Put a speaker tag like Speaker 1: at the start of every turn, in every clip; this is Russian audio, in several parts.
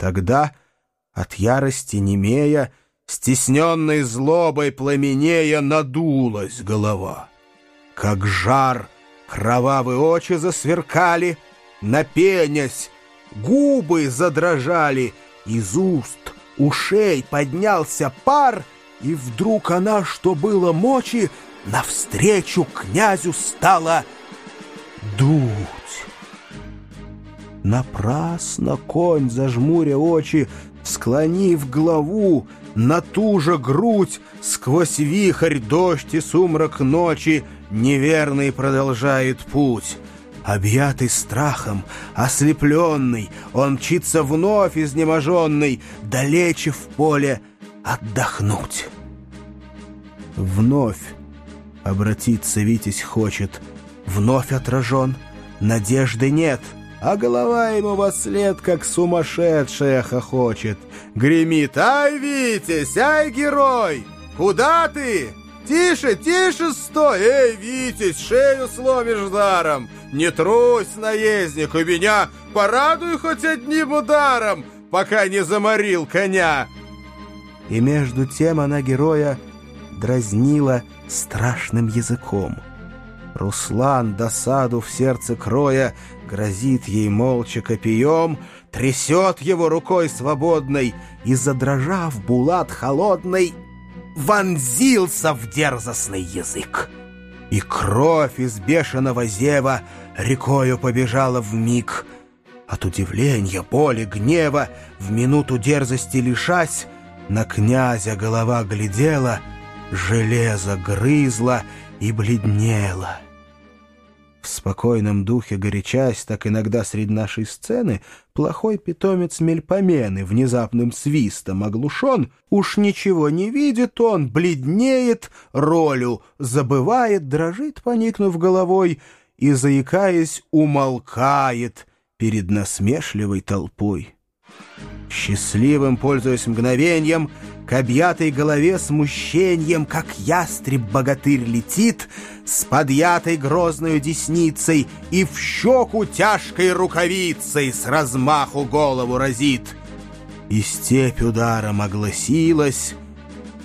Speaker 1: Тогда, от ярости немея, Стесненной злобой пламенея надулась голова. Как жар кровавые очи засверкали, Напенясь, губы задрожали, Из уст, ушей поднялся пар, И вдруг она, что было мочи, Навстречу князю стала дуть. Напрасно конь, зажмуря очи, Склонив главу, же грудь, сквозь вихрь, дождь и сумрак ночи, неверный продолжает путь. Объятый страхом, ослепленный, он мчится вновь изнеможенный, далече в поле отдохнуть. Вновь обратиться Витязь хочет, вновь отражен, надежды нет — а голова ему во след, как сумасшедшая, хохочет. Гремит «Ай, Витязь! Ай, герой! Куда ты? Тише, тише стой! Эй, Витязь, шею сломишь даром! Не трусь, наездник, у меня порадуй хоть одним ударом, пока не заморил коня!» И между тем она героя дразнила страшным языком — Руслан, досаду в сердце кроя, грозит ей молча копьем, трясет его рукой свободной, и, задрожав, булат холодный, вонзился в дерзостный язык. И кровь из бешеного зева рекою побежала в миг. От удивления, боли, гнева, в минуту дерзости лишась, на князя голова глядела, железо грызла и бледнела. Спокойном духе горячась, так иногда среди нашей сцены, плохой питомец Мельпомены внезапным свистом оглушен, уж ничего не видит он, бледнеет, ролю забывает, дрожит, поникнув головой, и, заикаясь, умолкает перед насмешливой толпой. Счастливым, пользуясь мгновением, к объятой голове смущением, как ястреб-богатырь летит, с подъятой грозною десницей и в щеку тяжкой рукавицей с размаху голову разит. И степь ударом огласилась,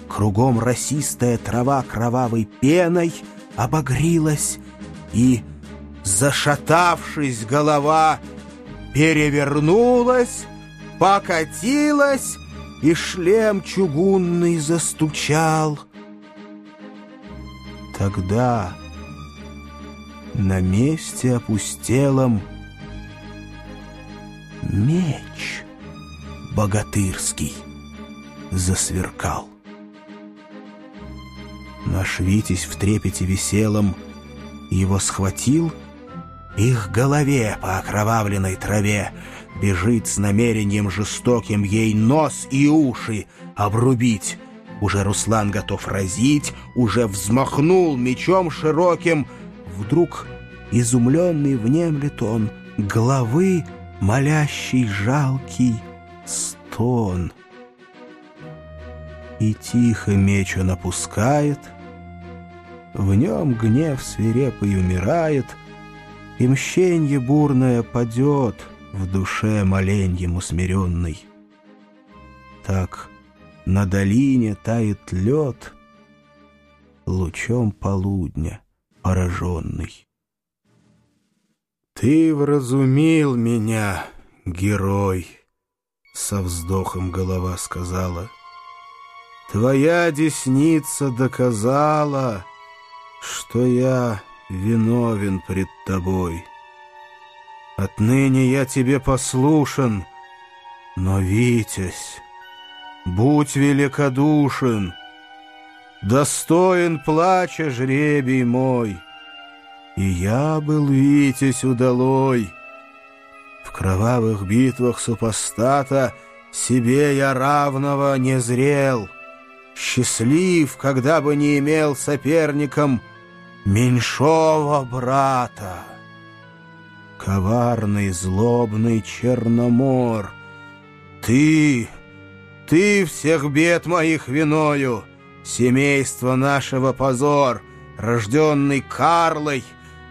Speaker 1: кругом росистая трава кровавой пеной обогрилась, и, зашатавшись голова, перевернулась, покатилась, и шлем чугунный застучал. Тогда на месте опустелом меч богатырский засверкал. Наш Витязь в трепете веселом его схватил, их голове по окровавленной траве Бежит с намерением жестоким ей нос и уши обрубить. Уже Руслан готов разить, уже взмахнул мечом широким. Вдруг, изумленный внемлет он, головы молящий жалкий стон. И тихо меч он опускает, в нем гнев свирепый умирает, и мщенье бурное падет — в душе моленьем усмиренной. Так на долине тает лед, лучом полудня пораженный. Ты вразумил меня, герой, со вздохом голова сказала. Твоя десница доказала, что я виновен пред тобой. Отныне я тебе послушен, но, Витязь, будь великодушен, достоин плача жребий мой. И я был Витязь удалой. В кровавых битвах супостата себе я равного не зрел. Счастлив, когда бы не имел соперником меньшого брата коварный, злобный Черномор. Ты, ты всех бед моих виною, семейство нашего позор, рожденный Карлой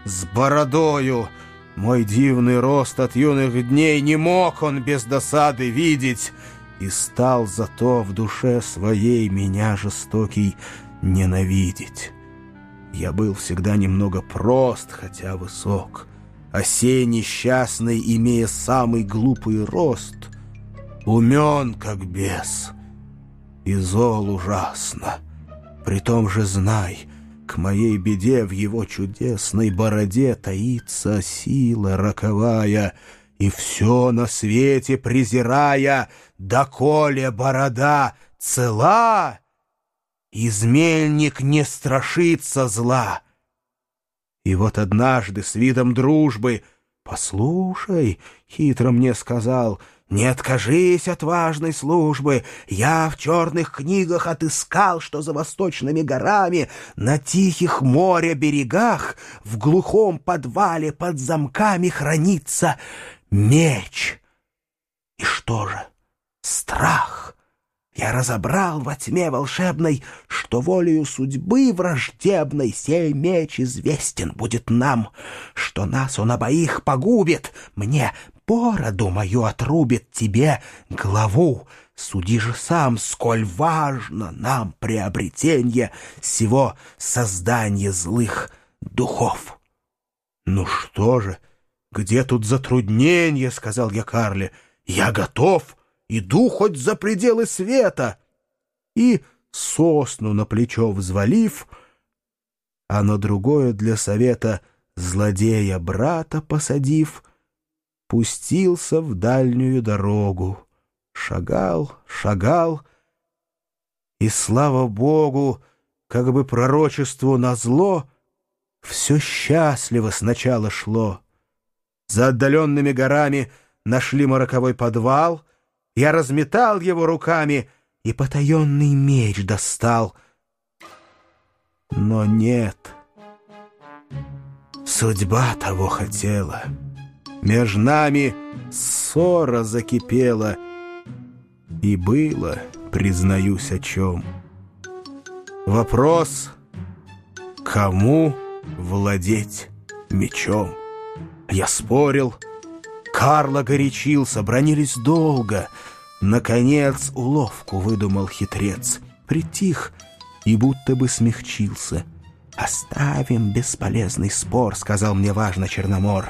Speaker 1: с бородою, Мой дивный рост от юных дней не мог он без досады видеть, И стал зато в душе своей меня жестокий ненавидеть. Я был всегда немного прост, хотя высок, А сей несчастный, имея самый глупый рост, Умен, как бес, и зол ужасно. При том же знай — к моей беде в его чудесной бороде таится сила роковая, и все на свете презирая, доколе борода цела, измельник не страшится зла. И вот однажды с видом дружбы «Послушай», — хитро мне сказал, — не откажись от важной службы. Я в черных книгах отыскал, что за восточными горами, на тихих моря берегах, в глухом подвале под замками хранится меч. И что же? Страх. Я разобрал во тьме волшебной, что волею судьбы враждебной сей меч известен будет нам, что нас он обоих погубит, мне бороду мою отрубит тебе главу. Суди же сам, сколь важно нам приобретение всего создания злых духов. — Ну что же, где тут затруднение, — сказал я Карле. — Я готов, иду хоть за пределы света. И сосну на плечо взвалив, а на другое для совета злодея брата посадив — пустился в дальнюю дорогу. Шагал, шагал, и, слава Богу, как бы пророчеству назло, все счастливо сначала шло. За отдаленными горами нашли мы роковой подвал, я разметал его руками и потаенный меч достал. Но нет, судьба того хотела — Меж нами ссора закипела, И было, признаюсь, о чем. Вопрос, кому владеть мечом? Я спорил, Карло горячился, бронились долго. Наконец уловку выдумал хитрец. Притих и будто бы смягчился. «Оставим бесполезный спор», — сказал мне важно Черномор.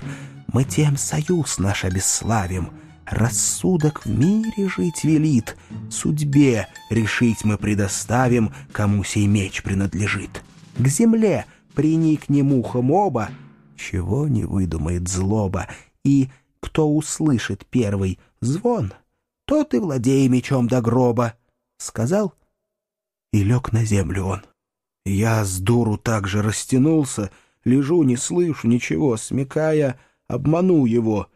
Speaker 1: Мы тем союз наш обесславим. Рассудок в мире жить велит, Судьбе решить мы предоставим, Кому сей меч принадлежит. К земле приникнем ухом оба, Чего не выдумает злоба, И кто услышит первый звон, Тот и владей мечом до гроба. Сказал, и лег на землю он. Я с дуру также растянулся, Лежу, не слышу ничего, смекая — обманул его,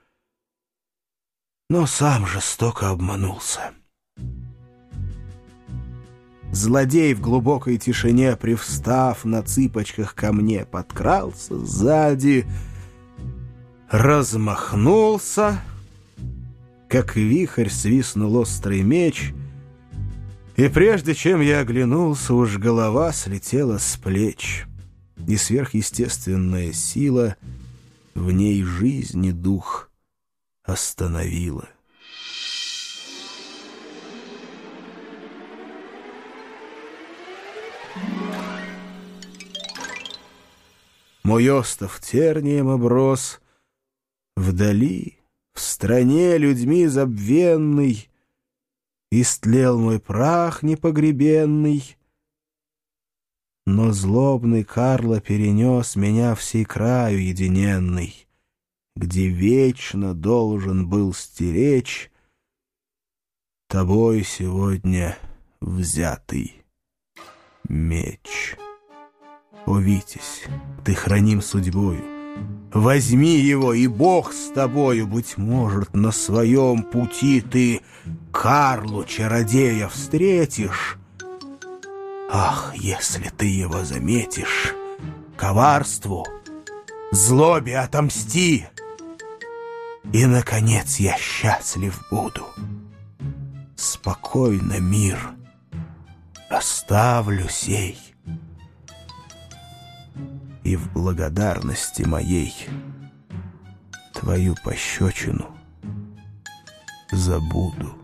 Speaker 1: но сам жестоко обманулся. Злодей в глубокой тишине, привстав на цыпочках ко мне, подкрался сзади, размахнулся, как вихрь свистнул острый меч, и прежде чем я оглянулся, уж голова слетела с плеч, и сверхъестественная сила — в ней жизни дух остановила. Мой остов тернием оброс, Вдали, в стране людьми забвенный, Истлел мой прах непогребенный, но злобный Карло перенес меня всей краю единенный, Где вечно должен был стеречь Тобой сегодня взятый меч. О, ты храним судьбою, Возьми его, и Бог с тобою, Быть может, на своем пути ты Карлу, чародея, встретишь, Ах, если ты его заметишь, коварству, злобе отомсти, и, наконец, я счастлив буду. Спокойно мир оставлю сей, и в благодарности моей твою пощечину забуду.